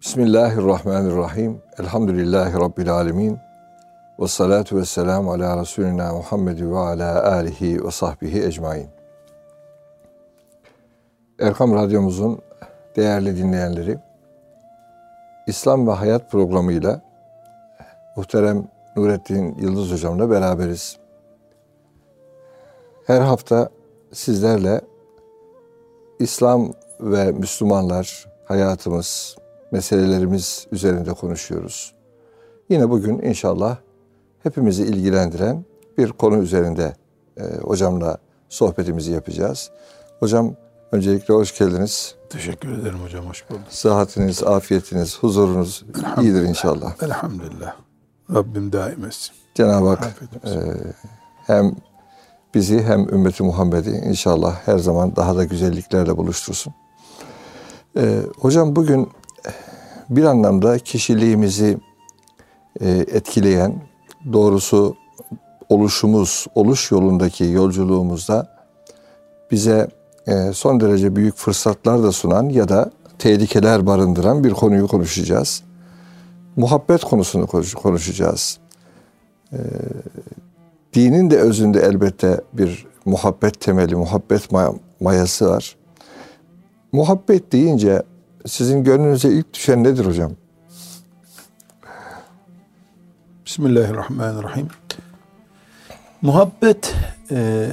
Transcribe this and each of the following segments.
Bismillahirrahmanirrahim. Elhamdülillahi Rabbil alemin. Ve salatu ve selamu ala Resulina Muhammed ve ala alihi ve sahbihi ecmain. Erkam Radyomuzun değerli dinleyenleri, İslam ve Hayat programıyla muhterem Nurettin Yıldız Hocam'la beraberiz. Her hafta sizlerle İslam ve Müslümanlar, hayatımız, meselelerimiz üzerinde konuşuyoruz. Yine bugün inşallah hepimizi ilgilendiren bir konu üzerinde e, hocamla sohbetimizi yapacağız. Hocam öncelikle hoş geldiniz. Teşekkür ederim hocam, hoş bulduk. Sıhhatiniz, afiyetiniz, huzurunuz iyidir inşallah. Elhamdülillah. Rabbim daim etsin. Cenab-ı Hak e, hem bizi hem ümmeti Muhammed'i inşallah her zaman daha da güzelliklerle buluştursun. E, hocam bugün bir anlamda kişiliğimizi e, etkileyen, doğrusu oluşumuz, oluş yolundaki yolculuğumuzda bize e, son derece büyük fırsatlar da sunan ya da tehlikeler barındıran bir konuyu konuşacağız. Muhabbet konusunu konuşacağız. E, dinin de özünde elbette bir muhabbet temeli, muhabbet mayası var. Muhabbet deyince sizin gönlünüze ilk düşen nedir hocam? Bismillahirrahmanirrahim. Muhabbet e,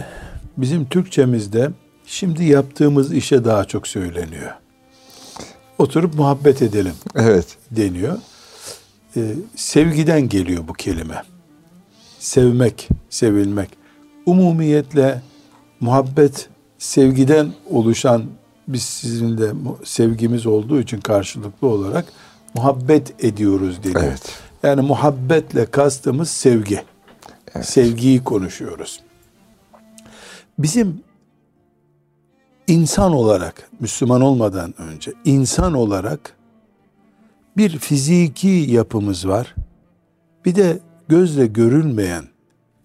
bizim Türkçemizde şimdi yaptığımız işe daha çok söyleniyor. Oturup muhabbet edelim. Evet. Deniyor. E, sevgiden geliyor bu kelime. Sevmek, sevilmek. Umumiyetle muhabbet sevgiden oluşan biz sizinle sevgimiz olduğu için karşılıklı olarak muhabbet ediyoruz dedi. Evet. Yani muhabbetle kastımız sevgi. Evet. Sevgiyi konuşuyoruz. Bizim insan olarak, Müslüman olmadan önce insan olarak bir fiziki yapımız var. Bir de gözle görülmeyen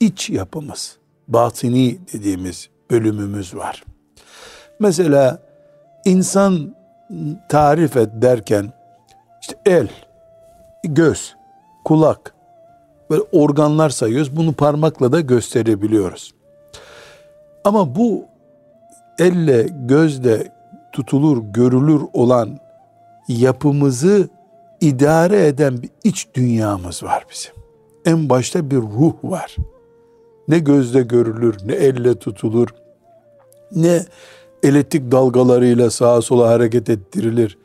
iç yapımız, batini dediğimiz bölümümüz var. Mesela insan tarif et derken işte el, göz, kulak böyle organlar sayıyoruz. Bunu parmakla da gösterebiliyoruz. Ama bu elle, gözle tutulur, görülür olan yapımızı idare eden bir iç dünyamız var bizim. En başta bir ruh var. Ne gözle görülür, ne elle tutulur, ne elektrik dalgalarıyla sağa sola hareket ettirilir.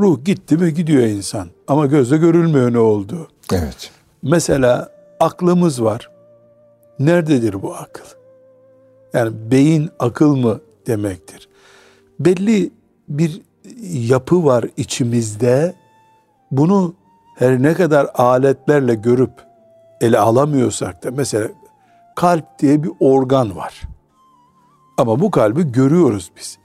Ruh gitti mi gidiyor insan. Ama gözle görülmüyor ne oldu. Evet. Mesela aklımız var. Nerededir bu akıl? Yani beyin akıl mı demektir. Belli bir yapı var içimizde. Bunu her ne kadar aletlerle görüp ele alamıyorsak da mesela kalp diye bir organ var. Ama bu kalbi görüyoruz biz.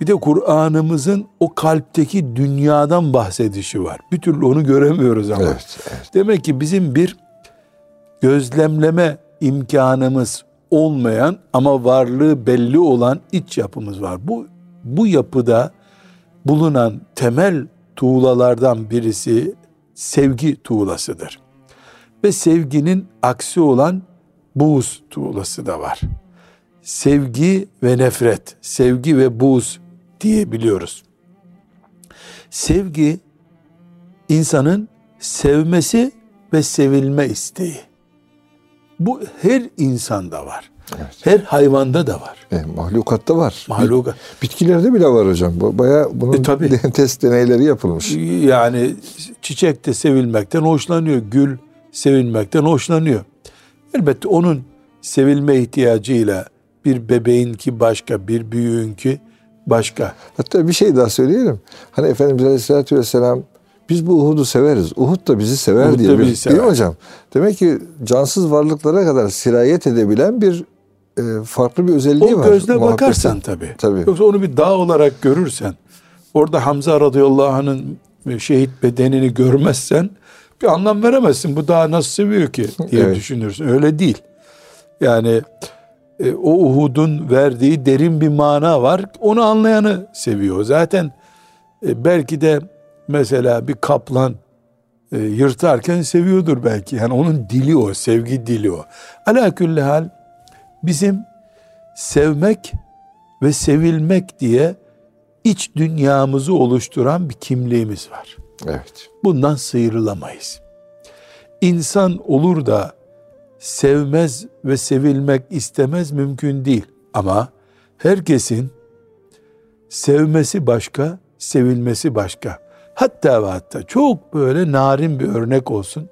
Bir de Kur'an'ımızın o kalpteki dünyadan bahsedişi var. Bir türlü onu göremiyoruz ama. Evet, evet. Demek ki bizim bir gözlemleme imkanımız olmayan ama varlığı belli olan iç yapımız var. Bu bu yapıda bulunan temel tuğlalardan birisi sevgi tuğlasıdır. Ve sevginin aksi olan buğz tuğlası da var sevgi ve nefret, sevgi ve buz diyebiliyoruz. Sevgi insanın sevmesi ve sevilme isteği. Bu her insanda var. Evet. Her hayvanda da var. E, mahlukatta var. Mahlukat. Bitkilerde bile var hocam. Baya bunun e, tabii. test deneyleri yapılmış. Yani çiçek de sevilmekten hoşlanıyor. Gül sevilmekten hoşlanıyor. Elbette onun sevilme ihtiyacıyla bir bebeğinki başka, bir büyüğünki başka. Hatta bir şey daha söyleyelim. Hani Efendimiz Aleyhisselatü Vesselam biz bu Uhud'u severiz. Uhud da bizi sever Uhud diye. Bir, sever. Değil mi hocam? Demek ki cansız varlıklara kadar sirayet edebilen bir e, farklı bir özelliği o var. O gözle bakarsan tabii. tabii. Yoksa onu bir dağ olarak görürsen, orada Hamza radıyallahu anh'ın şehit bedenini görmezsen bir anlam veremezsin. Bu dağ nasıl seviyor ki diye evet. düşünürsün. Öyle değil. Yani e, o Uhud'un verdiği derin bir mana var. Onu anlayanı seviyor. Zaten e, belki de mesela bir kaplan e, yırtarken seviyordur belki. Yani onun dili o, sevgi dili o. Ala külli hal bizim sevmek ve sevilmek diye iç dünyamızı oluşturan bir kimliğimiz var. Evet. Bundan sıyrılamayız. İnsan olur da sevmez ve sevilmek istemez mümkün değil. Ama herkesin sevmesi başka, sevilmesi başka. Hatta ve hatta çok böyle narin bir örnek olsun.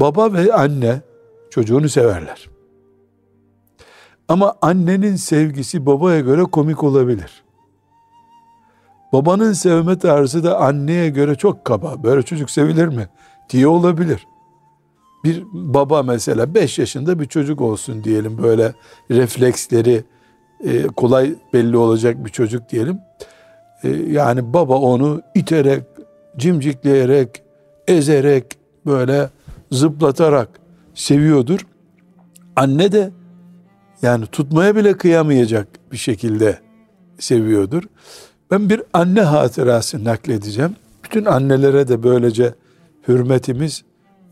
Baba ve anne çocuğunu severler. Ama annenin sevgisi babaya göre komik olabilir. Babanın sevme tarzı da anneye göre çok kaba. Böyle çocuk sevilir mi? diye olabilir. Bir baba mesela 5 yaşında bir çocuk olsun diyelim böyle refleksleri e, kolay belli olacak bir çocuk diyelim. E, yani baba onu iterek, cimcikleyerek, ezerek, böyle zıplatarak seviyordur. Anne de yani tutmaya bile kıyamayacak bir şekilde seviyordur. Ben bir anne hatırası nakledeceğim. Bütün annelere de böylece hürmetimiz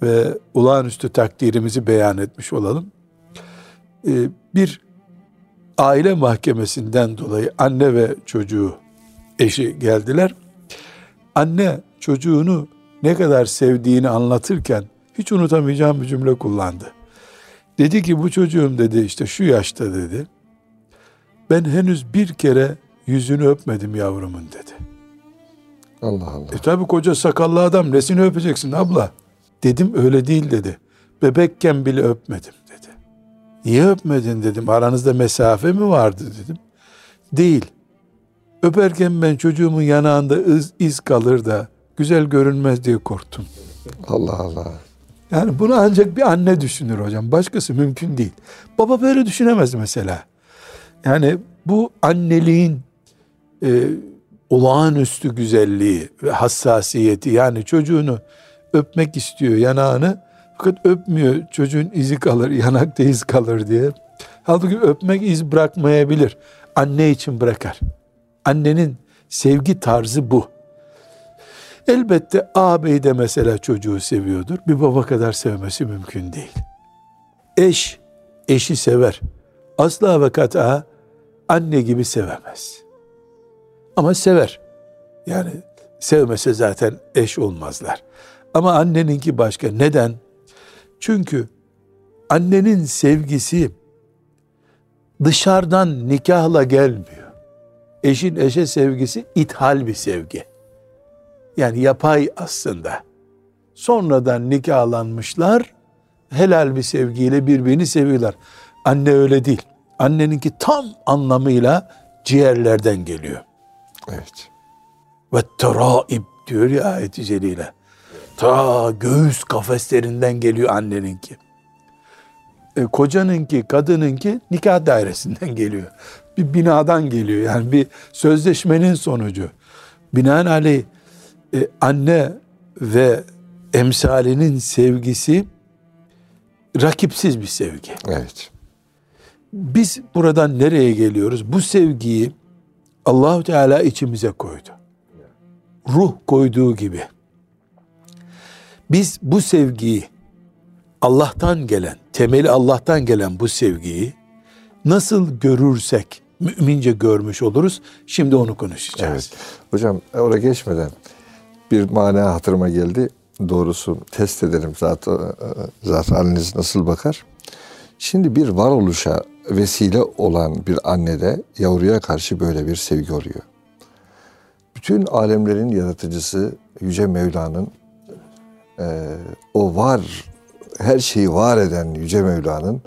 ve olağanüstü takdirimizi beyan etmiş olalım. Ee, bir aile mahkemesinden dolayı anne ve çocuğu eşi geldiler. Anne çocuğunu ne kadar sevdiğini anlatırken hiç unutamayacağım bir cümle kullandı. Dedi ki bu çocuğum dedi işte şu yaşta dedi. Ben henüz bir kere yüzünü öpmedim yavrumun dedi. Allah Allah. E tabi koca sakallı adam nesini öpeceksin abla? Dedim öyle değil dedi. Bebekken bile öpmedim dedi. Niye öpmedin dedim. Aranızda mesafe mi vardı dedim. Değil. Öperken ben çocuğumun yanağında iz, iz kalır da güzel görünmez diye korktum. Allah Allah. Yani bunu ancak bir anne düşünür hocam. Başkası mümkün değil. Baba böyle düşünemez mesela. Yani bu anneliğin e, olağanüstü güzelliği ve hassasiyeti yani çocuğunu öpmek istiyor yanağını fakat öpmüyor çocuğun izi kalır yanakta iz kalır diye. Halbuki öpmek iz bırakmayabilir. Anne için bırakar. Annenin sevgi tarzı bu. Elbette ağabey de mesela çocuğu seviyordur. Bir baba kadar sevmesi mümkün değil. Eş, eşi sever. Asla ve kata anne gibi sevemez. Ama sever. Yani sevmese zaten eş olmazlar. Ama anneninki başka. Neden? Çünkü annenin sevgisi dışarıdan nikahla gelmiyor. Eşin eşe sevgisi ithal bir sevgi. Yani yapay aslında. Sonradan nikahlanmışlar, helal bir sevgiyle birbirini seviyorlar. Anne öyle değil. Anneninki tam anlamıyla ciğerlerden geliyor. Evet. Ve teraib diyor ya ayet-i celile. Ta göğüs kafeslerinden geliyor anneninki. E, kocanınki, kadınınki nikah dairesinden geliyor. Bir binadan geliyor. Yani bir sözleşmenin sonucu. Binaenaleyh e, anne ve emsalinin sevgisi rakipsiz bir sevgi. Evet. Biz buradan nereye geliyoruz? Bu sevgiyi Allahu Teala içimize koydu. Ruh koyduğu gibi. Biz bu sevgiyi Allah'tan gelen, temeli Allah'tan gelen bu sevgiyi nasıl görürsek mümince görmüş oluruz. Şimdi onu konuşacağız. Evet. Hocam oraya geçmeden bir mana hatırıma geldi. Doğrusu test edelim zaten, zaten haliniz nasıl bakar. Şimdi bir varoluşa vesile olan bir annede yavruya karşı böyle bir sevgi oluyor. Bütün alemlerin yaratıcısı Yüce Mevla'nın e, o var, her şeyi var eden Yüce Mevla'nın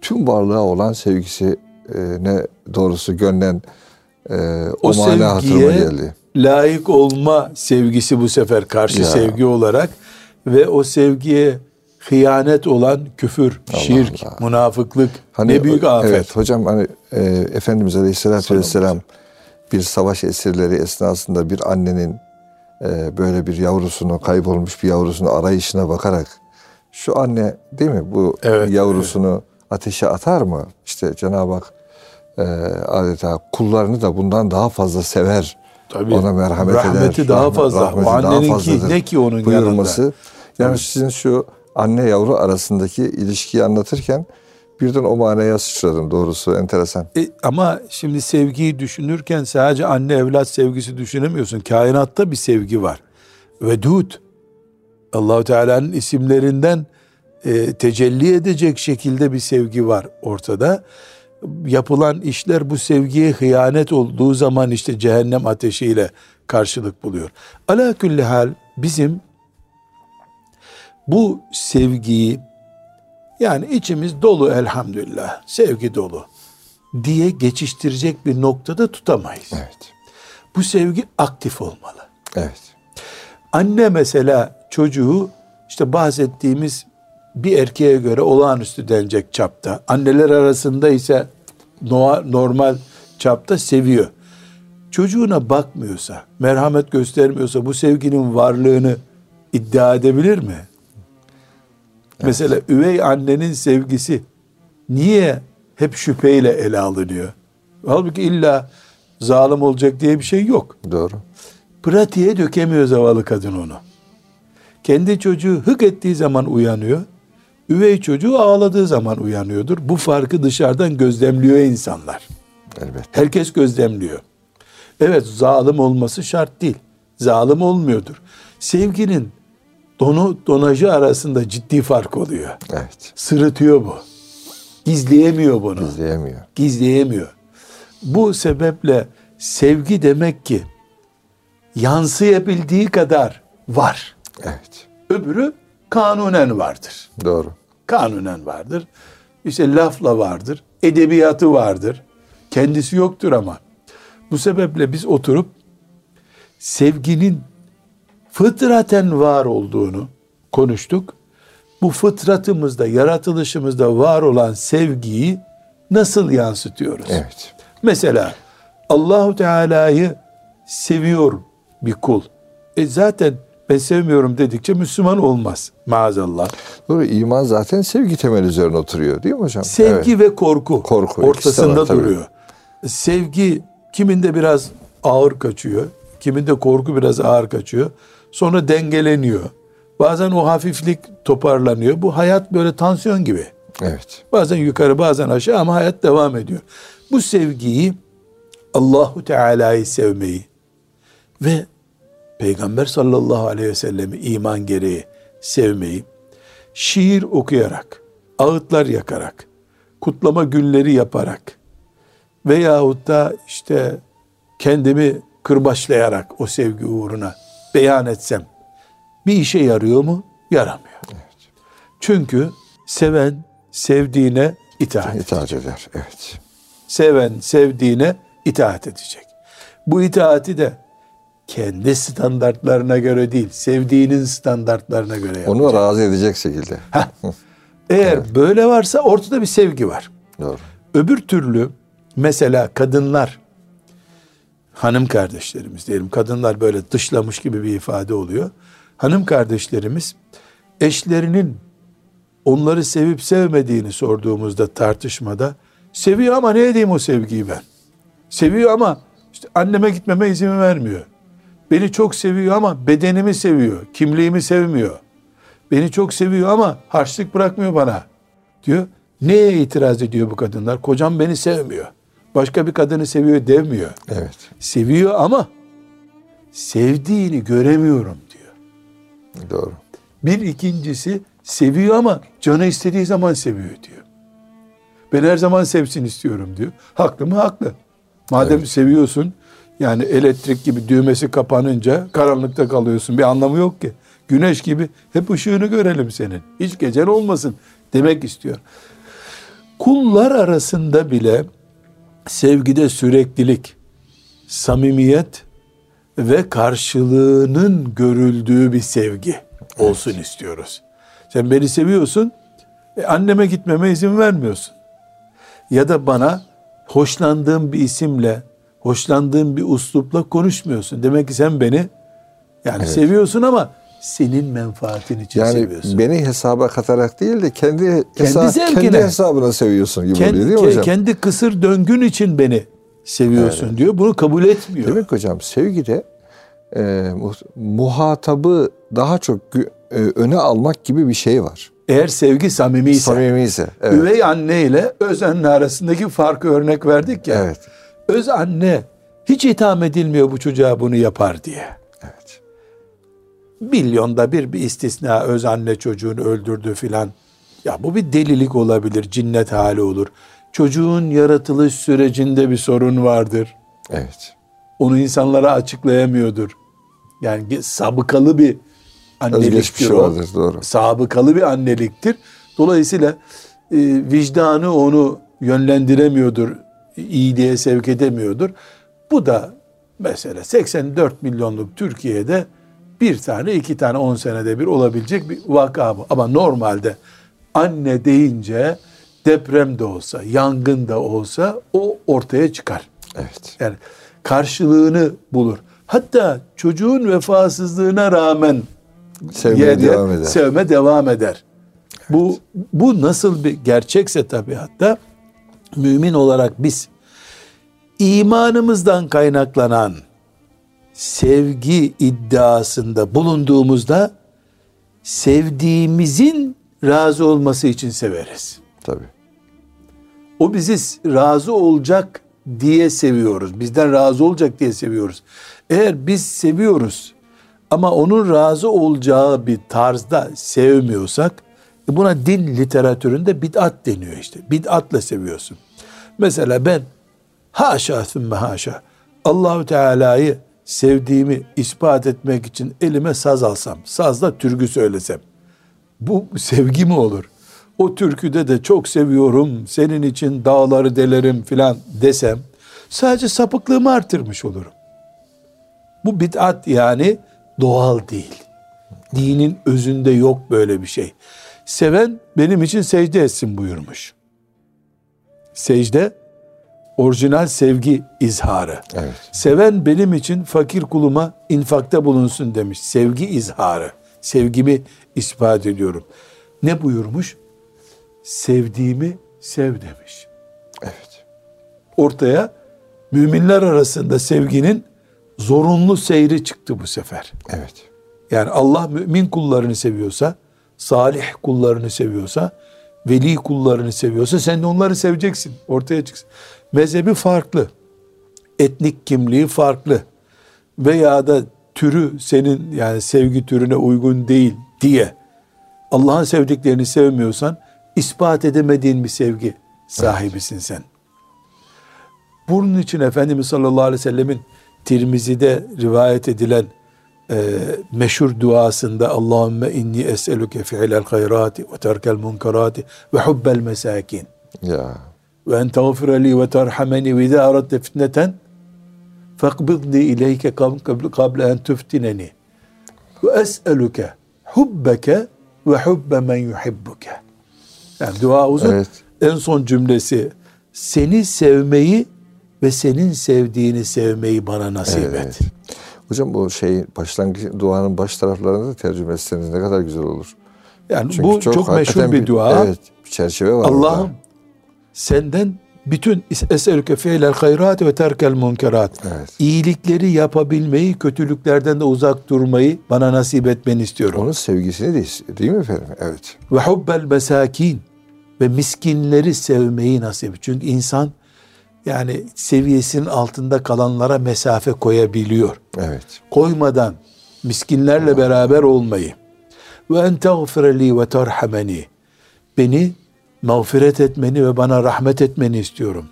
tüm varlığa olan sevgisi e, ne doğrusu gönlen e, o, O mana hatırıma geldi. layık olma sevgisi bu sefer karşı Ya. sevgi olarak ve o sevgiye hıyanet olan küfür, şirk, Allah. münafıklık Hani, ne büyük afet. Evet hocam hani e, Efendimiz Aleyhisselatü Vesselam bir savaş esirleri esnasında bir annenin e, böyle bir yavrusunu kaybolmuş bir yavrusunu arayışına bakarak şu anne değil mi bu Evet, yavrusunu ateşe atar mı? İşte Cenab-ı Hak e, adeta kullarını da bundan daha fazla sever Tabii. ona merhamet Rahmeti eder. daha rahmet- fazla. rahmeti O daha anneninki fazladır ne ki onun buyurması. yanında? Yani Tabii. sizin şu anne yavru arasındaki ilişkiyi anlatırken birden o manaya sıçradım doğrusu enteresan. E, ama şimdi sevgiyi düşünürken sadece anne evlat sevgisi düşünemiyorsun. Kainatta bir sevgi var. Vedud. Allahu Teala'nın isimlerinden e, tecelli edecek şekilde bir sevgi var ortada. Yapılan işler bu sevgiye hıyanet olduğu zaman işte cehennem ateşiyle karşılık buluyor. Ala külli hal bizim bu sevgiyi yani içimiz dolu elhamdülillah, sevgi dolu diye geçiştirecek bir noktada tutamayız. Evet. Bu sevgi aktif olmalı. Evet. Anne mesela çocuğu işte bahsettiğimiz bir erkeğe göre olağanüstü denecek çapta. Anneler arasında ise normal çapta seviyor. Çocuğuna bakmıyorsa, merhamet göstermiyorsa bu sevginin varlığını iddia edebilir mi? Mesela üvey annenin sevgisi niye hep şüpheyle ele alınıyor? Halbuki illa zalim olacak diye bir şey yok. Doğru. Pratiğe dökemiyor zavallı kadın onu. Kendi çocuğu hık ettiği zaman uyanıyor. Üvey çocuğu ağladığı zaman uyanıyordur. Bu farkı dışarıdan gözlemliyor insanlar. Elbette. Herkes gözlemliyor. Evet zalim olması şart değil. Zalim olmuyordur. Sevginin donu donajı arasında ciddi fark oluyor. Evet. Sırıtıyor bu. Gizleyemiyor bunu. İzleyemiyor. Gizleyemiyor. Bu sebeple sevgi demek ki yansıyabildiği kadar var. Evet. Öbürü kanunen vardır. Doğru. Kanunen vardır. İşte lafla vardır. Edebiyatı vardır. Kendisi yoktur ama. Bu sebeple biz oturup sevginin fıtraten var olduğunu konuştuk. Bu fıtratımızda, yaratılışımızda var olan sevgiyi nasıl yansıtıyoruz? Evet. Mesela Allahu Teala'yı seviyor bir kul. E zaten ben sevmiyorum dedikçe Müslüman olmaz maazallah. Doğru. İman zaten sevgi temeli üzerine oturuyor değil mi hocam? Sevgi Evet. ve korku, Korku, ortasında var tabii. duruyor. Sevgi kiminde biraz ağır kaçıyor, kiminde korku biraz ağır kaçıyor. Sonra dengeleniyor. Bazen o hafiflik toparlanıyor. Bu hayat böyle tansiyon gibi. Evet. Bazen yukarı bazen aşağı ama hayat devam ediyor. Bu sevgiyi Allahu Teala'yı sevmeyi ve Peygamber sallallahu aleyhi ve sellemi iman gereği sevmeyi şiir okuyarak, ağıtlar yakarak, kutlama günleri yaparak veyahut da işte kendimi kırbaçlayarak o sevgi uğruna beyan etsem bir işe yarıyor mu? Yaramıyor. Çünkü seven sevdiğine itaat edecek. İtaat eder. Evet. Seven sevdiğine itaat edecek. Bu itaati de kendi standartlarına göre değil, sevdiğinin standartlarına göre yapacak. Onu razı edecek şekilde. Eğer böyle varsa ortada bir sevgi var. Doğru. Öbür türlü mesela kadınlar hanım kardeşlerimiz diyelim kadınlar böyle dışlamış gibi bir ifade oluyor. Hanım kardeşlerimiz eşlerinin onları sevip sevmediğini sorduğumuzda tartışmada seviyor ama ne edeyim o sevgiyi ben? Seviyor ama işte anneme gitmeme izin vermiyor. Beni çok seviyor ama bedenimi seviyor, kimliğimi sevmiyor. Beni çok seviyor ama harçlık bırakmıyor bana diyor. Neye itiraz ediyor bu kadınlar? Kocam beni sevmiyor. Başka bir kadını seviyor demiyor. Evet. Seviyor ama sevdiğini göremiyorum diyor. Doğru. Bir ikincisi seviyor ama canı istediği zaman seviyor diyor. Ben her zaman sevsin istiyorum diyor. Haklı mı? Haklı. Madem Evet. seviyorsun yani elektrik gibi düğmesi kapanınca karanlıkta kalıyorsun. Bir anlamı yok ki. Güneş gibi hep ışığını görelim senin. Hiç gecen olmasın demek istiyor. Kullar arasında bile sevgide süreklilik, samimiyet ve karşılığının görüldüğü bir sevgi olsun istiyoruz. Sen beni seviyorsun, e, anneme gitmeme izin vermiyorsun. Ya da bana hoşlandığım bir isimle, hoşlandığım bir uslupla konuşmuyorsun. Demek ki sen beni yani seviyorsun ama senin menfaatin için Yani seviyorsun. beni hesaba katarak değil de kendi, hesa- zevkine. kendi hesabına seviyorsun gibi Kendi, oluyor değil mi hocam? kendi kısır döngün için beni seviyorsun evet. diyor. Bunu kabul etmiyor. Demek hocam sevgide e, muhatabı daha çok e, öne almak gibi bir şey var. Eğer sevgi samimi ise. Samimi ise. Evet. Üvey anne ile öz anne arasındaki farkı örnek verdik ya. Evet. Öz anne hiç itham edilmiyor bu çocuğa bunu yapar diye. Milyonda bir bir istisna öz anne çocuğunu öldürdü filan. Ya bu bir delilik olabilir, cinnet hali olur. Çocuğun yaratılış sürecinde bir sorun vardır. Evet. Onu insanlara açıklayamıyordur. Yani sabıkalı bir anneliktir o. Vardır, doğru. Sabıkalı bir anneliktir. Dolayısıyla e, vicdanı onu yönlendiremiyordur, iyiliğe sevk edemiyordur. Bu da mesela 84 milyonluk Türkiye'de bir tane iki tane 10 senede bir olabilecek bir vaka bu. Ama normalde anne deyince deprem de olsa, yangın da olsa o ortaya çıkar. Evet. Yani karşılığını bulur. Hatta çocuğun vefasızlığına rağmen sevmeye devam eder. Sevme devam eder. Evet. Bu bu nasıl bir gerçekse tabii hatta mümin olarak biz imanımızdan kaynaklanan sevgi iddiasında bulunduğumuzda sevdiğimizin razı olması için severiz. Tabii. O bizi razı olacak diye seviyoruz. Bizden razı olacak diye seviyoruz. Eğer biz seviyoruz ama onun razı olacağı bir tarzda sevmiyorsak e buna din literatüründe bid'at deniyor işte. Bid'atla seviyorsun. Mesela ben haşa sümme haşa Allahu Teala'yı sevdiğimi ispat etmek için elime saz alsam, sazla türkü söylesem. Bu sevgi mi olur? O türküde de çok seviyorum, senin için dağları delerim filan desem, sadece sapıklığımı artırmış olurum. Bu bid'at yani doğal değil. Dinin özünde yok böyle bir şey. Seven benim için secde etsin buyurmuş. Secde orijinal sevgi izharı. Evet. Seven benim için fakir kuluma infakta bulunsun demiş. Sevgi izharı. Sevgimi ispat ediyorum. Ne buyurmuş? Sevdiğimi sev demiş. Evet. Ortaya müminler arasında sevginin zorunlu seyri çıktı bu sefer. Evet. Yani Allah mümin kullarını seviyorsa, salih kullarını seviyorsa, veli kullarını seviyorsa sen de onları seveceksin. Ortaya çıksın. Mezhebi farklı. Etnik kimliği farklı. Veya da türü senin yani sevgi türüne uygun değil diye Allah'ın sevdiklerini sevmiyorsan ispat edemediğin bir sevgi sahibisin sen. Bunun için Efendimiz sallallahu aleyhi ve sellemin Tirmizi'de rivayet edilen e, meşhur duasında Allahümme inni es'eluke fi'lel hayrati ve terkel munkarati ve hubbel mesakin. Ya. Ve en tağfire li ve terhameni ve izâ aradte fitneten fakbidni ileyke kable en tüftineni ve es'eluke hubbeke ve hubbe men yuhibbuke. Yani dua uzun. Evet. En son cümlesi seni sevmeyi ve senin sevdiğini sevmeyi bana nasip evet. et. Hocam bu şey başlangıç duanın baş taraflarında da tercüme etseniz ne kadar güzel olur. Yani Çünkü bu çok, çok meşhur bir dua. Evet, bir çerçeve var. Allah'ım senden bütün eselüke fi'lel hayrat ve terkel munkerat. Evet. İyilikleri yapabilmeyi, kötülüklerden de uzak durmayı bana nasip etmeni istiyorum. Onun sevgisini de değil mi efendim? Evet. Ve hubbel mesakin ve miskinleri sevmeyi nasip. Çünkü insan yani seviyesinin altında kalanlara mesafe koyabiliyor. Evet. Koymadan miskinlerle beraber olmayı ve en teğfireli ve terhameni beni mağfiret etmeni ve bana rahmet etmeni istiyorum.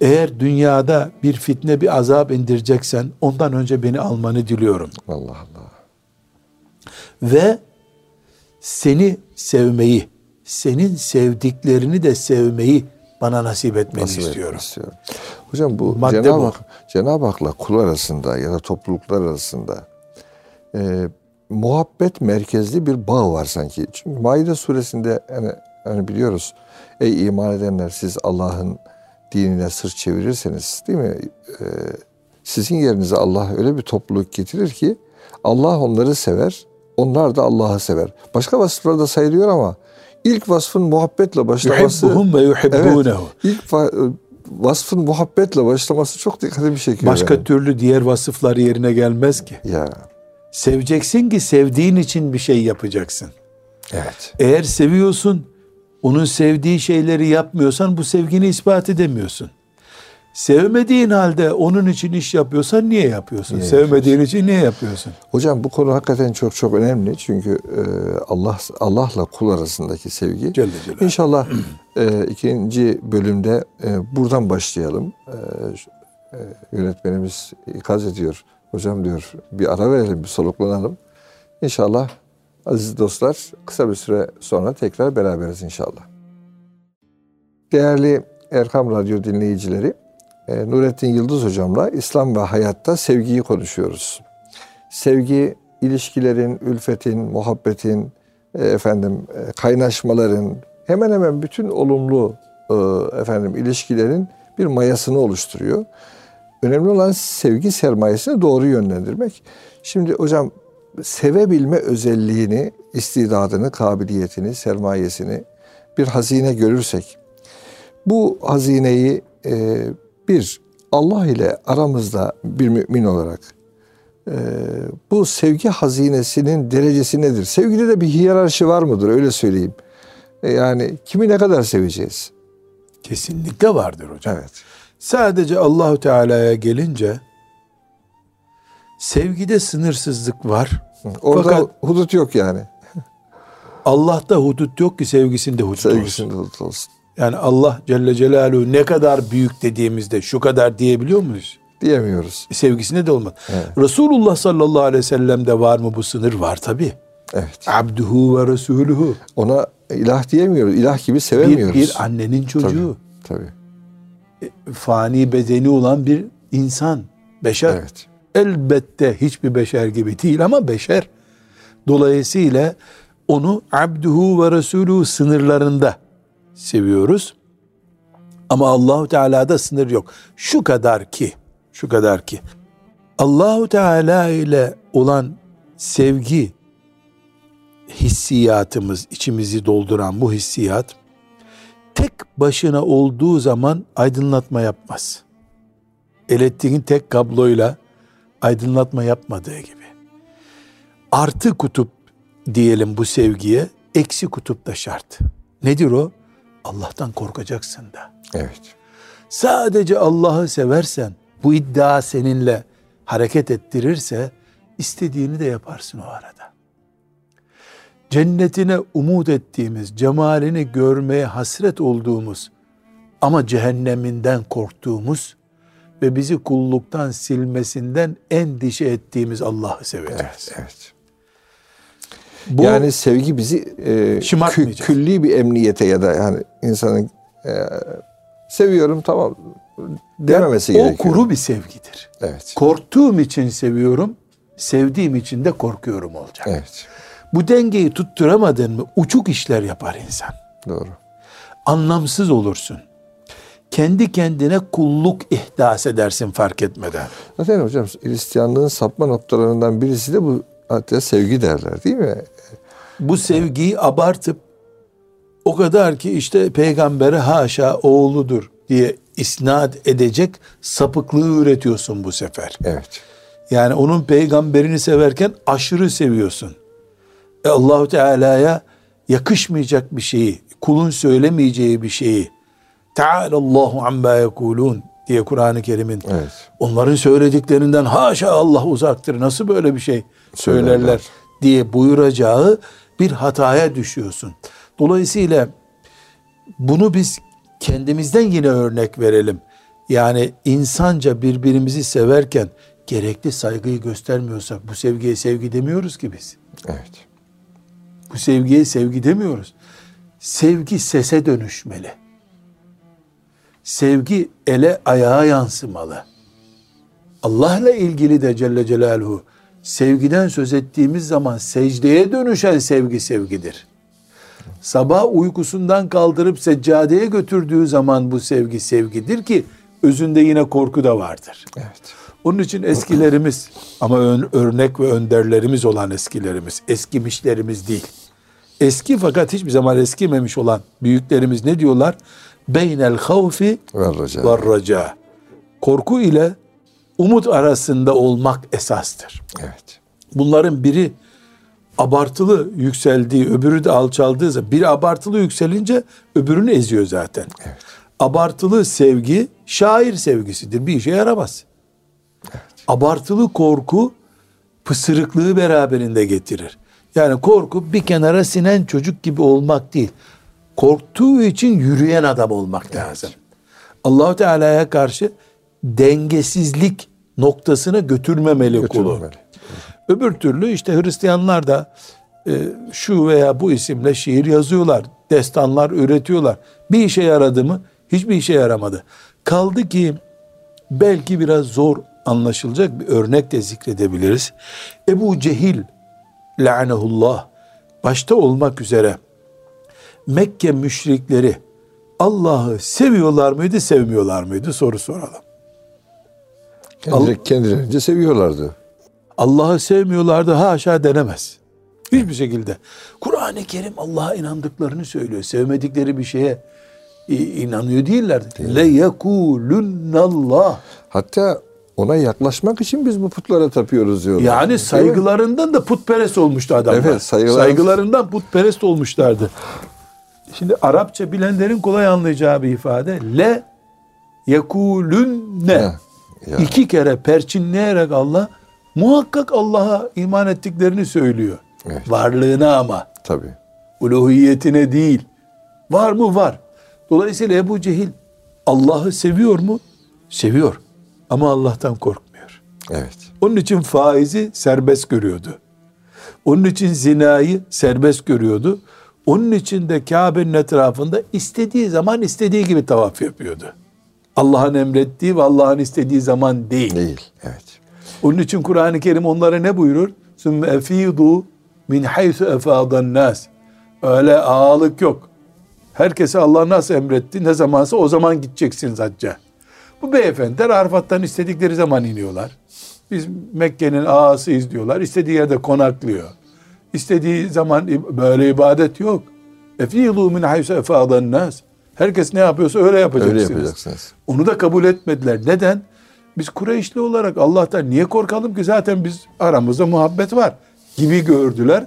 Eğer dünyada bir fitne, bir azap indireceksen ondan önce beni almanı diliyorum. Allah Allah. Ve seni sevmeyi, senin sevdiklerini de sevmeyi bana nasip etmeni nasip istiyorum. istiyorum. Hocam bu Madde Cenab-ı Hak, Cenab-ı Hak'la kul arasında ya da topluluklar arasında e, muhabbet merkezli bir bağ var sanki. Çünkü Maide suresinde yani, yani biliyoruz ey iman edenler siz Allah'ın dinine sırt çevirirseniz değil mi? E, sizin yerinize Allah öyle bir topluluk getirir ki Allah onları sever, onlar da Allah'ı sever. Başka vasıflar da sayılıyor ama İlk vasfın muhabbetle başlaması. Yuhibbuhum ve yuhibbunehu. Evet, ilk vasfın muhabbetle başlaması çok dikkatimi çekiyor. Başka benim. türlü diğer vasıflar yerine gelmez ki. Ya Seveceksin ki sevdiğin için bir şey yapacaksın. evet. Eğer seviyorsun, onun sevdiği şeyleri yapmıyorsan bu sevgini ispat edemiyorsun. Sevmediğin halde onun için iş yapıyorsan niye yapıyorsun? Niye Sevmediğin için niye yapıyorsun? Hocam bu konu hakikaten çok çok önemli. Çünkü e, Allah Allah'la kul arasındaki sevgi. Celle Celaluhu. İnşallah e, ikinci bölümde e, buradan başlayalım. Yönetmenimiz ikaz ediyor. Hocam diyor bir ara verelim, bir soluklanalım. İnşallah aziz dostlar kısa bir süre sonra tekrar beraberiz inşallah. Değerli Erkam Radyo dinleyicileri, e, Nurettin Yıldız hocamla İslam ve hayatta sevgiyi konuşuyoruz. Sevgi ilişkilerin, ülfetin, muhabbetin, e, efendim e, kaynaşmaların hemen hemen bütün olumlu efendim ilişkilerin bir mayasını oluşturuyor. Önemli olan sevgi sermayesini doğru yönlendirmek. Şimdi hocam sevebilme özelliğini, istidadını, kabiliyetini, sermayesini bir hazine görürsek bu hazineyi e, bir Allah ile aramızda bir mümin olarak e, bu sevgi hazinesinin derecesi nedir? Sevgide de bir hiyerarşi var mıdır? Öyle söyleyeyim. E, yani kimi ne kadar seveceğiz? Kesinlikle vardır hocam. Evet. Sadece Allahu Teala'ya gelince sevgide sınırsızlık var. Orada Fakat- hudut yok yani. Allah'ta hudut yok ki sevgisinde hudut olsun. Sevgisinde hudut olsun. Yani Allah Celle Celaluhu ne kadar büyük dediğimizde şu kadar diyebiliyor muyuz? Diyemiyoruz. E, Sevgisinde de olmaz. Evet. Resulullah sallallahu aleyhi ve sellem'de var mı bu sınır? Var tabi. Evet. Abduhu ve Resuluhu. Ona ilah diyemiyoruz. İlah gibi Bir, sevemiyoruz. bir annenin çocuğu. Tabii. Fani bedeni olan bir insan. Beşer. Evet. Elbette hiçbir beşer gibi değil ama beşer. Dolayısıyla onu abduhu ve resulü sınırlarında seviyoruz. Ama Allahu Teala'da sınır yok. Şu kadar ki, şu kadar ki Allahu Teala ile olan sevgi hissiyatımız, içimizi dolduran bu hissiyat tek başına olduğu zaman aydınlatma yapmaz. Elektriğin tek kabloyla aydınlatma yapmadığı gibi. Artı kutup diyelim bu sevgiye, eksi kutup da şart. Nedir o? Allah'tan korkacaksın da. Evet. Sadece Allah'ı seversen, bu iddia seninle hareket ettirirse, istediğini de yaparsın o arada. Cennetine umut ettiğimiz, cemalini görmeye hasret olduğumuz ama cehenneminden korktuğumuz ve bizi kulluktan silmesinden endişe ettiğimiz Allah'ı seveceğiz. Evet. Evet. Bu yani sevgi bizi e, kü- külli bir emniyete ya da yani insanın e, seviyorum tamam dememesi o gerekiyor. kuru bir sevgidir. Evet. Korktuğum için seviyorum, sevdiğim için de korkuyorum olacak. Evet. Bu dengeyi tutturamadın mı uçuk işler yapar insan. Doğru. Anlamsız olursun. Kendi kendine kulluk ihdas edersin fark etmeden. Zaten hocam Hristiyanlığın sapma noktalarından birisi de bu hatta sevgi derler değil mi? Bu sevgiyi abartıp o kadar ki işte peygambere haşa oğludur diye isnat edecek sapıklığı üretiyorsun bu sefer. Evet. Yani onun peygamberini severken aşırı seviyorsun. E Allahu Teala'ya yakışmayacak bir şeyi, kulun söylemeyeceği bir şeyi Teala Allahu amma yekulun diye Kur'an-ı Kerim'in Evet. onların söylediklerinden haşa Allah uzaktır. Nasıl böyle bir şey söylerler Söylerler. diye buyuracağı bir hataya düşüyorsun. Dolayısıyla bunu biz kendimizden yine örnek verelim. Yani insanca birbirimizi severken gerekli saygıyı göstermiyorsak bu sevgiye sevgi demiyoruz ki biz. Evet. Bu sevgiye sevgi demiyoruz. Sevgi sese dönüşmeli. Sevgi ele ayağa yansımalı. Allah'la ilgili de Celle Celaluhu sevgiden söz ettiğimiz zaman secdeye dönüşen sevgi sevgidir. Sabah uykusundan kaldırıp seccadeye götürdüğü zaman bu sevgi sevgidir ki özünde yine korku da vardır. Evet. Onun için eskilerimiz ama ön- örnek ve önderlerimiz olan eskilerimiz, eskimişlerimiz değil. Eski fakat hiçbir zaman eskimemiş olan büyüklerimiz ne diyorlar? Beynel havfi ve raca. Korku ile umut arasında olmak esastır. Evet. Bunların biri abartılı yükseldiği, öbürü de alçaldığı zaman biri abartılı yükselince öbürünü eziyor zaten. Abartılı sevgi şair sevgisidir. Bir işe yaramaz. Abartılı korku pısırıklığı beraberinde getirir. Yani korku bir kenara sinen çocuk gibi olmak değil. Korktuğu için yürüyen adam olmak lazım. Allahu Teala'ya karşı dengesizlik noktasına götürmemeli kulu. Götürmemeli. Öbür türlü işte Hristiyanlar da e, şu veya bu isimle şiir yazıyorlar, destanlar üretiyorlar. Bir işe yaradı mı? Hiçbir işe yaramadı. Kaldı ki belki biraz zor anlaşılacak bir örnek de zikredebiliriz. Ebu Cehil lanehullah başta olmak üzere Mekke müşrikleri Allah'ı seviyorlar mıydı, sevmiyorlar mıydı soru soralım. Kendileri, kendilerince seviyorlardı. Allah'ı sevmiyorlardı haşa denemez. Hiçbir şekilde. Kur'an-ı Kerim Allah'a inandıklarını söylüyor. Sevmedikleri bir şeye inanıyor değillerdi. Le yekulunallah. Hatta ona yaklaşmak için biz bu putlara tapıyoruz diyorlar. Yani saygılarından da putperest olmuştu adamlar. Evet, saygılar- Saygılarından putperest olmuşlardı. Şimdi Arapça bilenlerin kolay anlayacağı bir ifade. Le yekulünne. Ya. İki kere perçinleyerek Allah muhakkak Allah'a iman ettiklerini söylüyor. Evet. Varlığına ama Tabii. uluhiyetine değil. Var mı? Var. Dolayısıyla Ebu Cehil Allah'ı seviyor mu? Seviyor. Ama Allah'tan korkmuyor. Evet. Onun için faizi serbest görüyordu. Onun için zinayı serbest görüyordu. Onun için de Kabe'nin etrafında istediği zaman istediği gibi tavaf yapıyordu. Allah'ın emrettiği ve Allah'ın istediği zaman değil. Değil, evet. Onun için Kur'an-ı Kerim onlara ne buyurur? Sümme efidu min haysu efadan nas. Öyle ağalık yok. Herkese Allah nasıl emretti, ne zamansa o zaman gideceksiniz hacca. Bu beyefendiler Arafat'tan istedikleri zaman iniyorlar. Biz Mekke'nin ağasıyız diyorlar. İstediği yerde konaklıyor. İstediği zaman böyle ibadet yok. Efilu min hayse efadan nas. Herkes ne yapıyorsa öyle yapacaksınız. Öyle yapacaksınız. Onu da kabul etmediler. Neden? Biz Kureyşli olarak Allah'tan niye korkalım ki zaten biz aramızda muhabbet var gibi gördüler.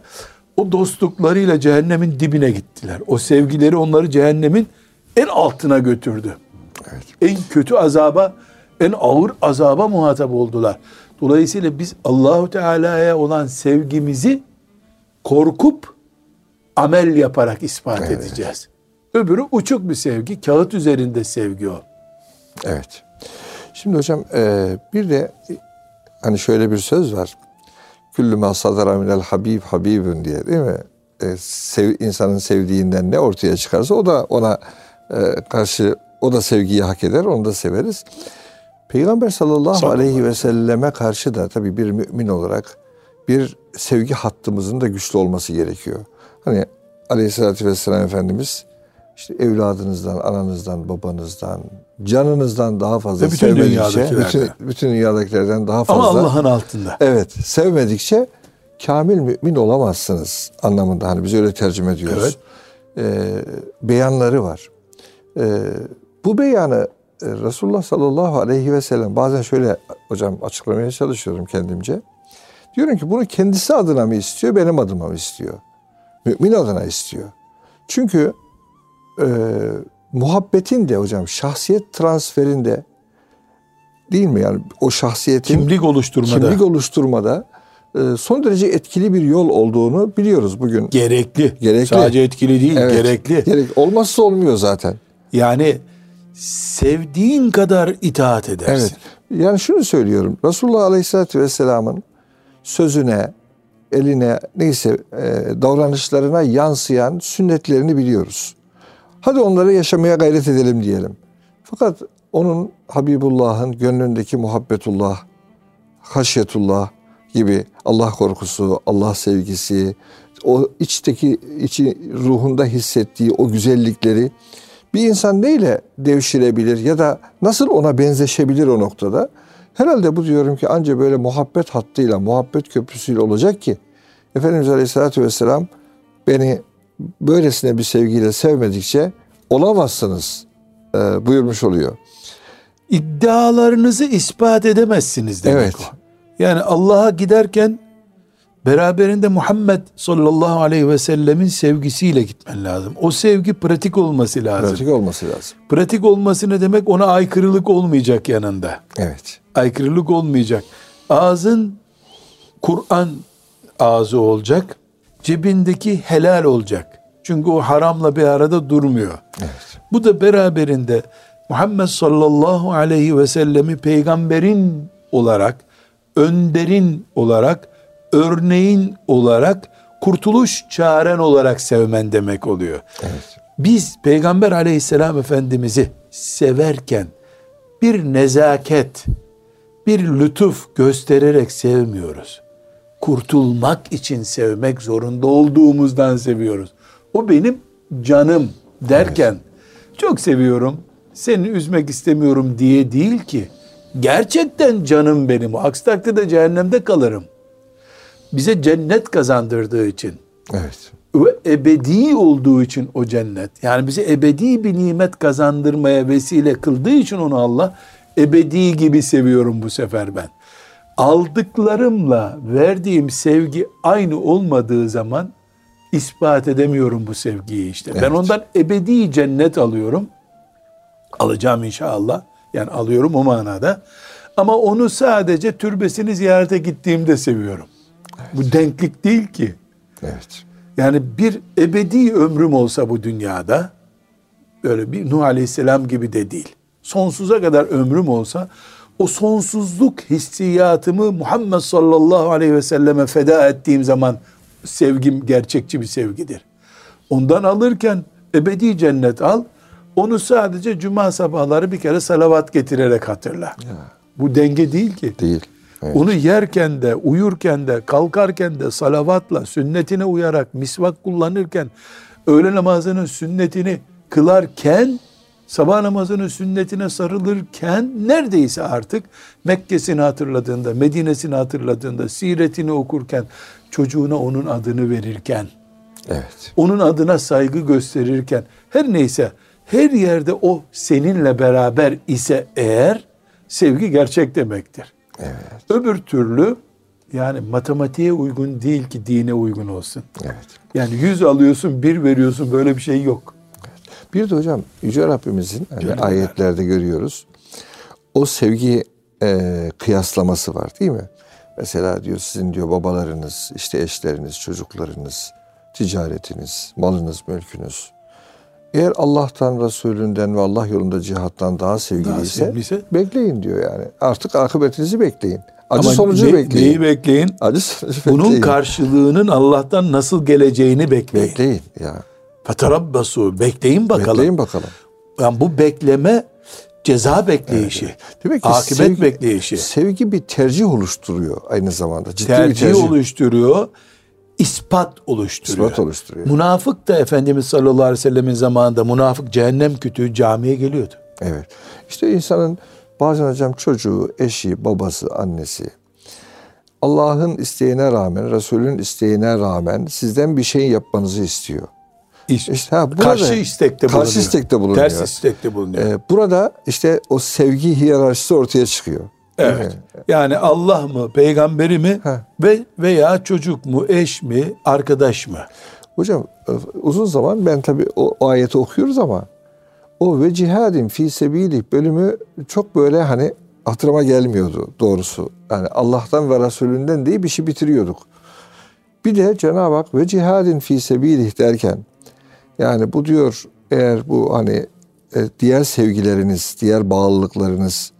O dostluklarıyla cehennemin dibine gittiler. O sevgileri onları cehennemin en altına götürdü. Evet. En kötü azaba, en ağır azaba muhatap oldular. Dolayısıyla biz Allahu Teala'ya olan sevgimizi korkup amel yaparak ispat Evet. edeceğiz. Öbürü uçuk bir sevgi, kağıt üzerinde sevgi o. Evet. Şimdi hocam e, bir de e, hani şöyle bir söz var. Küllü ma sadara minel habib habibün diye değil mi? E, sev, insanın sevdiğinden ne ortaya çıkarsa o da ona e, karşı o da sevgiyi hak eder, onu da severiz. Peygamber sallallahu Sallallahu aleyhi ve selleme karşı da tabii bir mümin olarak bir sevgi hattımızın da güçlü olması gerekiyor. Hani aleyhissalatü vesselam Efendimiz işte evladınızdan, ananızdan, babanızdan, canınızdan daha fazla Ve bütün sevmedikçe, bütün, bütün dünyadakilerden daha Ama fazla Allah'ın altında. Evet, sevmedikçe kamil mümin olamazsınız anlamında. Hani biz öyle tercüme ediyoruz. Ee, beyanları var. Ee, bu beyanı e, Resulullah sallallahu aleyhi ve sellem bazen şöyle hocam açıklamaya çalışıyorum kendimce. Diyorum ki bunu kendisi adına mı istiyor, benim adıma mı istiyor? Mümin adına istiyor. Çünkü e, muhabbetin de hocam şahsiyet transferinde değil mi? Yani o şahsiyetin Kimlik oluşturmada kimlik oluşturmada e, son derece etkili bir yol olduğunu biliyoruz bugün. gerekli. Gerekli. Sadece etkili değil, Evet, gerekli. Gerek, olmazsa olmuyor zaten. Yani sevdiğin kadar itaat edersin. Evet. Yani şunu söylüyorum. Resulullah Aleyhisselatü Vesselam'ın sözüne, eline, neyse e, davranışlarına yansıyan sünnetlerini biliyoruz. Hadi onları yaşamaya gayret edelim diyelim. Fakat onun Habibullah'ın gönlündeki muhabbetullah, haşyetullah gibi Allah korkusu, Allah sevgisi, o içteki içi ruhunda hissettiği o güzellikleri bir insan neyle devşirebilir ya da nasıl ona benzeşebilir o noktada? Herhalde bu diyorum ki anca böyle muhabbet hattıyla, muhabbet köprüsüyle olacak ki Efendimiz Aleyhisselatü Vesselam beni böylesine bir sevgiyle sevmedikçe olamazsınız e, buyurmuş oluyor. İddialarınızı ispat edemezsiniz demek Evet. o. Yani Allah'a giderken beraberinde Muhammed sallallahu aleyhi ve sellemin sevgisiyle gitmen lazım. O sevgi pratik olması lazım. Pratik olması lazım. Pratik olması ne demek? Ona aykırılık olmayacak yanında. Evet. Aykırılık olmayacak. Ağzın Kur'an ağzı olacak. Cebindeki helal olacak. Çünkü o haramla bir arada durmuyor. Evet. Bu da beraberinde Muhammed sallallahu aleyhi ve sellemi peygamberin olarak, önderin olarak, örneğin olarak, kurtuluş çaren olarak sevmen demek oluyor. Evet. Biz Peygamber aleyhisselam efendimizi severken bir nezaket, bir lütuf göstererek sevmiyoruz. Kurtulmak için sevmek zorunda olduğumuzdan seviyoruz. O benim canım derken çok seviyorum, seni üzmek istemiyorum diye değil ki. Gerçekten canım benim. Aksi takdirde cehennemde kalırım. Bize cennet kazandırdığı için Evet. ve ebedi olduğu için o cennet yani bize ebedi bir nimet kazandırmaya vesile kıldığı için onu Allah ebedi gibi seviyorum bu sefer ben. Aldıklarımla verdiğim sevgi aynı olmadığı zaman ispat edemiyorum bu sevgiyi işte. Ben Evet. ondan ebedi cennet alıyorum. Alacağım inşallah. Yani alıyorum o manada. Ama onu sadece türbesini ziyarete gittiğimde seviyorum. Bu denklik değil ki. Evet. Yani bir ebedi ömrüm olsa bu dünyada böyle bir Nuh Aleyhisselam gibi de değil. Sonsuza kadar ömrüm olsa o sonsuzluk hissiyatımı Muhammed sallallahu aleyhi ve selleme feda ettiğim zaman sevgim gerçekçi bir sevgidir. Ondan alırken ebedi cennet al. Onu sadece cuma sabahları bir kere salavat getirerek hatırla. Bu denge değil ki. Değil. Evet. Onu yerken de, uyurken de, kalkarken de salavatla, sünnetine uyarak, misvak kullanırken, öğle namazının sünnetini kılarken, sabah namazının sünnetine sarılırken, neredeyse artık Mekke'sini hatırladığında, Medine'sini hatırladığında, siretini okurken, çocuğuna onun adını verirken, Evet. onun adına saygı gösterirken, her neyse, her yerde o seninle beraber ise eğer, sevgi gerçek demektir. Evet. Öbür türlü yani matematiğe uygun değil ki dine uygun olsun. Evet. Yani 100 alıyorsun, bir veriyorsun böyle bir şey yok. Bir de hocam Yüce Rabbimizin hani Cenab-ı ayetlerde görüyoruz. O sevgi e, kıyaslaması var değil mi? Mesela diyor sizin diyor babalarınız, işte eşleriniz, çocuklarınız, ticaretiniz, malınız, mülkünüz. Eğer Allah'tan, Resulünden ve Allah yolunda cihattan daha sevgiliyse sevgiliyse? bekleyin diyor yani. Artık akıbetinizi bekleyin. Acı Ama sonucu ne- bekleyin. Neyi bekleyin? Acı sonucu Bunun bekleyin. karşılığının Allah'tan nasıl geleceğini bekleyin. bekleyin ya. Feterabbasu bekleyin bakalım. Bekleyin bakalım. Yani bu bekleme ceza bekleyişi. Demek ki Akıbet sevgi- bekleyişi. Sevgi bir tercih oluşturuyor aynı zamanda. Ciddi bir tercih, tercih. oluşturuyor, ispat oluşturuyor. İspat oluşturuyor. Münafık da Efendimiz sallallahu aleyhi ve sellemin zamanında münafık cehennem kütüğü camiye geliyordu. Evet. İşte insanın bazen hocam çocuğu, eşi, babası, annesi Allah'ın isteğine rağmen, Resul'ün isteğine rağmen sizden bir şey yapmanızı istiyor. İş- İşte ha, burada- karşı istekte bulunuyor. Karşı istekte bulunuyor. Ters istekte bulunuyor. Ee, burada işte o sevgi hiyerarşisi ortaya çıkıyor. Evet. Yani Allah mı, peygamberi mi Heh. ve veya çocuk mu, eş mi, arkadaş mı? Hocam e, uzun zaman ben tabii o, o ayeti okuyoruz ama o ve cihadin fi sebilih bölümü çok böyle hani hatırıma gelmiyordu doğrusu. Yani Allah'tan ve Resulünden bir şey bitiriyorduk. Bir de Cenab-ı Hak ve cihadin fi sebilih derken yani bu diyor eğer bu hani e, diğer sevgileriniz, diğer bağlılıklarınız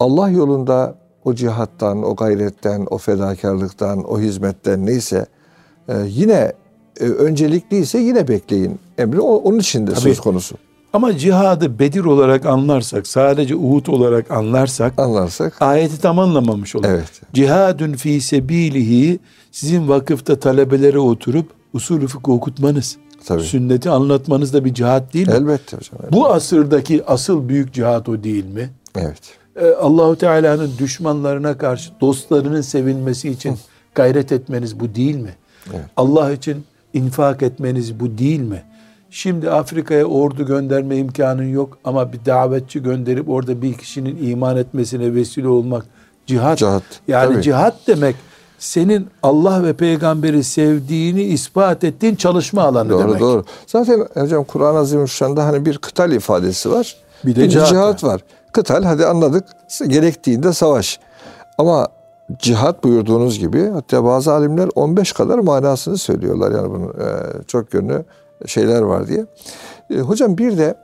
Allah yolunda o cihattan, o gayretten, o fedakarlıktan, o hizmetten neyse e, yine e, öncelikliyse yine bekleyin. Emri o- onun için de Tabii. söz konusu. Ama cihadı Bedir olarak anlarsak, sadece Uhud olarak anlarsak Anlarsak ayeti tam anlamamış olur. Evet. Cihadun fi sebilihi sizin vakıfta talebelere oturup usulü fıkıh okutmanız, Tabii. sünneti anlatmanız da bir cihat değil mi? elbette hocam. evet. Bu asırdaki asıl büyük cihat o değil mi? Evet. Ee, Allahu Teala'nın düşmanlarına karşı dostlarının sevilmesi için gayret etmeniz bu değil mi? Evet. Allah için infak etmeniz bu değil mi? Şimdi Afrika'ya ordu gönderme imkanın yok ama bir davetçi gönderip orada bir kişinin iman etmesine vesile olmak cihat. Cihat, Yani tabii. cihat demek senin Allah ve peygamberi sevdiğini ispat ettiğin çalışma alanı Doğru demek. doğru. Zaten hocam Kur'an-ı Azimüşşan'da hani bir kıtal ifadesi var. Bir de cihat cihat var. Kıtal hadi anladık. Gerektiğinde savaş. Ama cihat buyurduğunuz gibi hatta bazı alimler 15 kadar manasını söylüyorlar. Yani bunun e, çok yönlü şeyler var diye. E, hocam bir de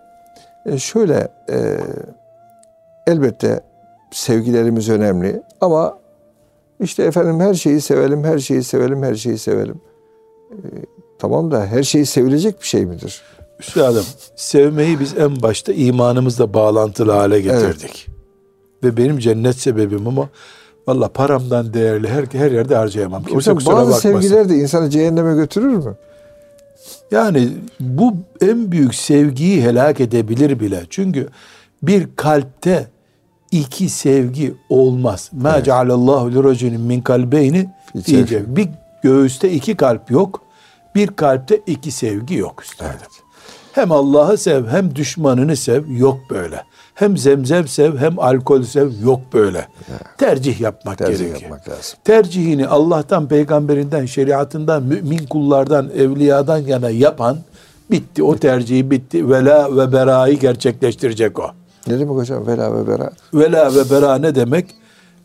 e, şöyle e, elbette sevgilerimiz önemli ama işte efendim her şeyi sevelim, her şeyi sevelim, her şeyi sevelim. E, tamam da her şeyi sevilecek bir şey midir? Üstadım sevmeyi biz en başta imanımızla bağlantılı hale getirdik. Ve benim cennet sebebim ama valla paramdan değerli her, her yerde harcayamam. Kimse Hocam kusura bazı bakmasın. sevgiler de insanı cehenneme götürür mü? Yani bu en büyük sevgiyi helak edebilir bile. Çünkü bir kalpte iki sevgi olmaz. Ma Evet. cealallahu li raculin min kalbeyni cevfi. Bir göğüste iki kalp yok. Bir kalpte iki sevgi yok üstadım. Hem Allah'ı sev hem düşmanını sev yok böyle. Hem zemzem sev hem alkol sev yok böyle. Tercih yapmak Tercih gerekiyor. yapmak lazım. Tercihini Allah'tan, peygamberinden, şeriatından, mümin kullardan, evliyadan yana yapan bitti. O tercihi bitti. Vela ve berayı gerçekleştirecek o. Ne demek hocam? Vela ve bera. Vela ve bera ne demek?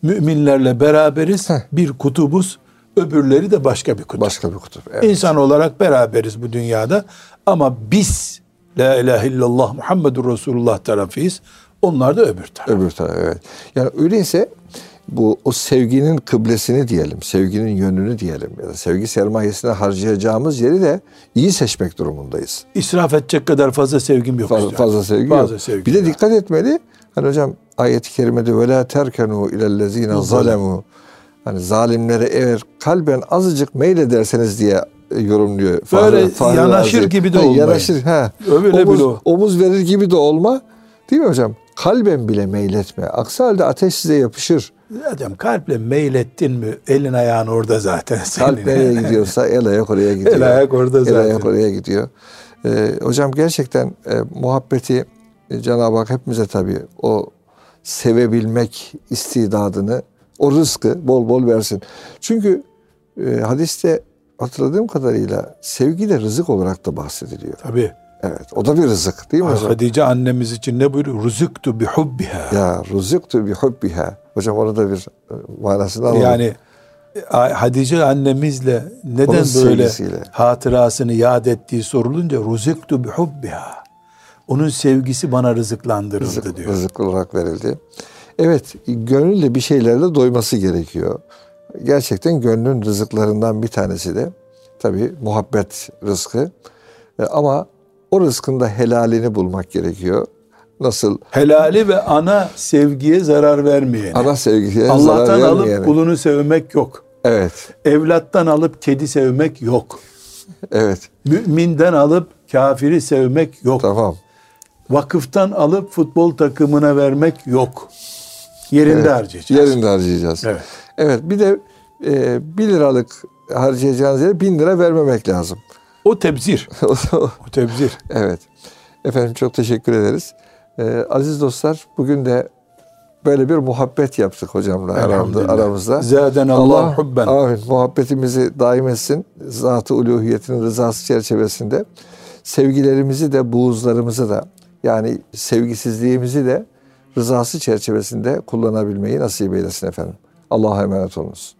Müminlerle beraberiz, bir kutubuz, öbürleri de başka bir kutup. Başka bir kutup. Evet. İnsan olarak beraberiz bu dünyada ama biz La ilahe illallah Muhammedur Resulullah tarafıyız. Onlar da öbür taraf. Öbür taraf evet. Yani öyleyse bu o sevginin kıblesini diyelim, sevginin yönünü diyelim ya da sevgi sermayesine harcayacağımız yeri de iyi seçmek durumundayız. İsraf edecek kadar fazla sevgim yok. Fazla, fazla sevgi Fazla yok. sevgi bir de dikkat etmeli. Hani hocam ayet-i kerimede ve la terkenu ilellezine zalemu hani zalimlere eğer kalben azıcık meylederseniz diye e, yorumluyor. Böyle Fahri yanaşır Razi. gibi de olmayın. Yanaşır. Ha. Öyle omuz, bile omuz verir gibi de olma. Değil mi hocam? Kalben bile meyletme. Aksi halde ateş size yapışır. Zaten kalple meylettin mi elin ayağın orada zaten senin. Kalp nereye gidiyorsa el ayak oraya gidiyor. El ayak orada El zaten. ayak oraya gidiyor. Ee, hocam gerçekten e, muhabbeti e, Cenab-ı Hak hepimize tabii o sevebilmek istidadını, o rızkı bol bol versin. Çünkü e, hadiste hatırladığım kadarıyla sevgi de rızık olarak da bahsediliyor. Tabii. Evet, o da bir rızık değil mi hocam? Hadice annemiz için ne buyuruyor? Rızıktu bi hubbiha. Ya rızıktü bi hubbiha. Hocam orada bir e, manasını alalım. Yani e, Hadice annemizle neden Onun böyle sevgisiyle. hatırasını yad ettiği sorulunca rızıktu bi hubbiha. Onun sevgisi bana rızıklandırıldı rızık, diyor. rızık olarak verildi. Evet, gönülle bir şeylerle doyması gerekiyor. Gerçekten gönlün rızıklarından bir tanesi de tabii muhabbet rızkı. E, Ama o rızkın da helalini bulmak gerekiyor. Nasıl? Helali ve ana sevgiye zarar vermeyeni. Ana sevgiye Allah'tan zarar alıp vermeyene. kulunu sevmek yok. Evet, Evlattan alıp kedi sevmek yok. evet. Müminden alıp kafiri sevmek yok. Tamam. Vakıftan alıp futbol takımına vermek yok. Yerinde Evet, harcayacağız. Yerinde harcayacağız. Evet. Evet, bir de e, 1 liralık harcayacağınız yere 1000 lira vermemek lazım. O tebzir. O tebzir. Evet. Efendim çok teşekkür ederiz. Ee, aziz dostlar bugün de böyle bir muhabbet yaptık hocamla aramda, aramızda. Zaten Allah hubben. Amin. Muhabbetimizi daim etsin. Zat-ı uluhiyetinin rızası çerçevesinde. Sevgilerimizi de buğuzlarımızı da yani sevgisizliğimizi de rızası çerçevesinde kullanabilmeyi nasip eylesin efendim. Allah'a emanet olunuz.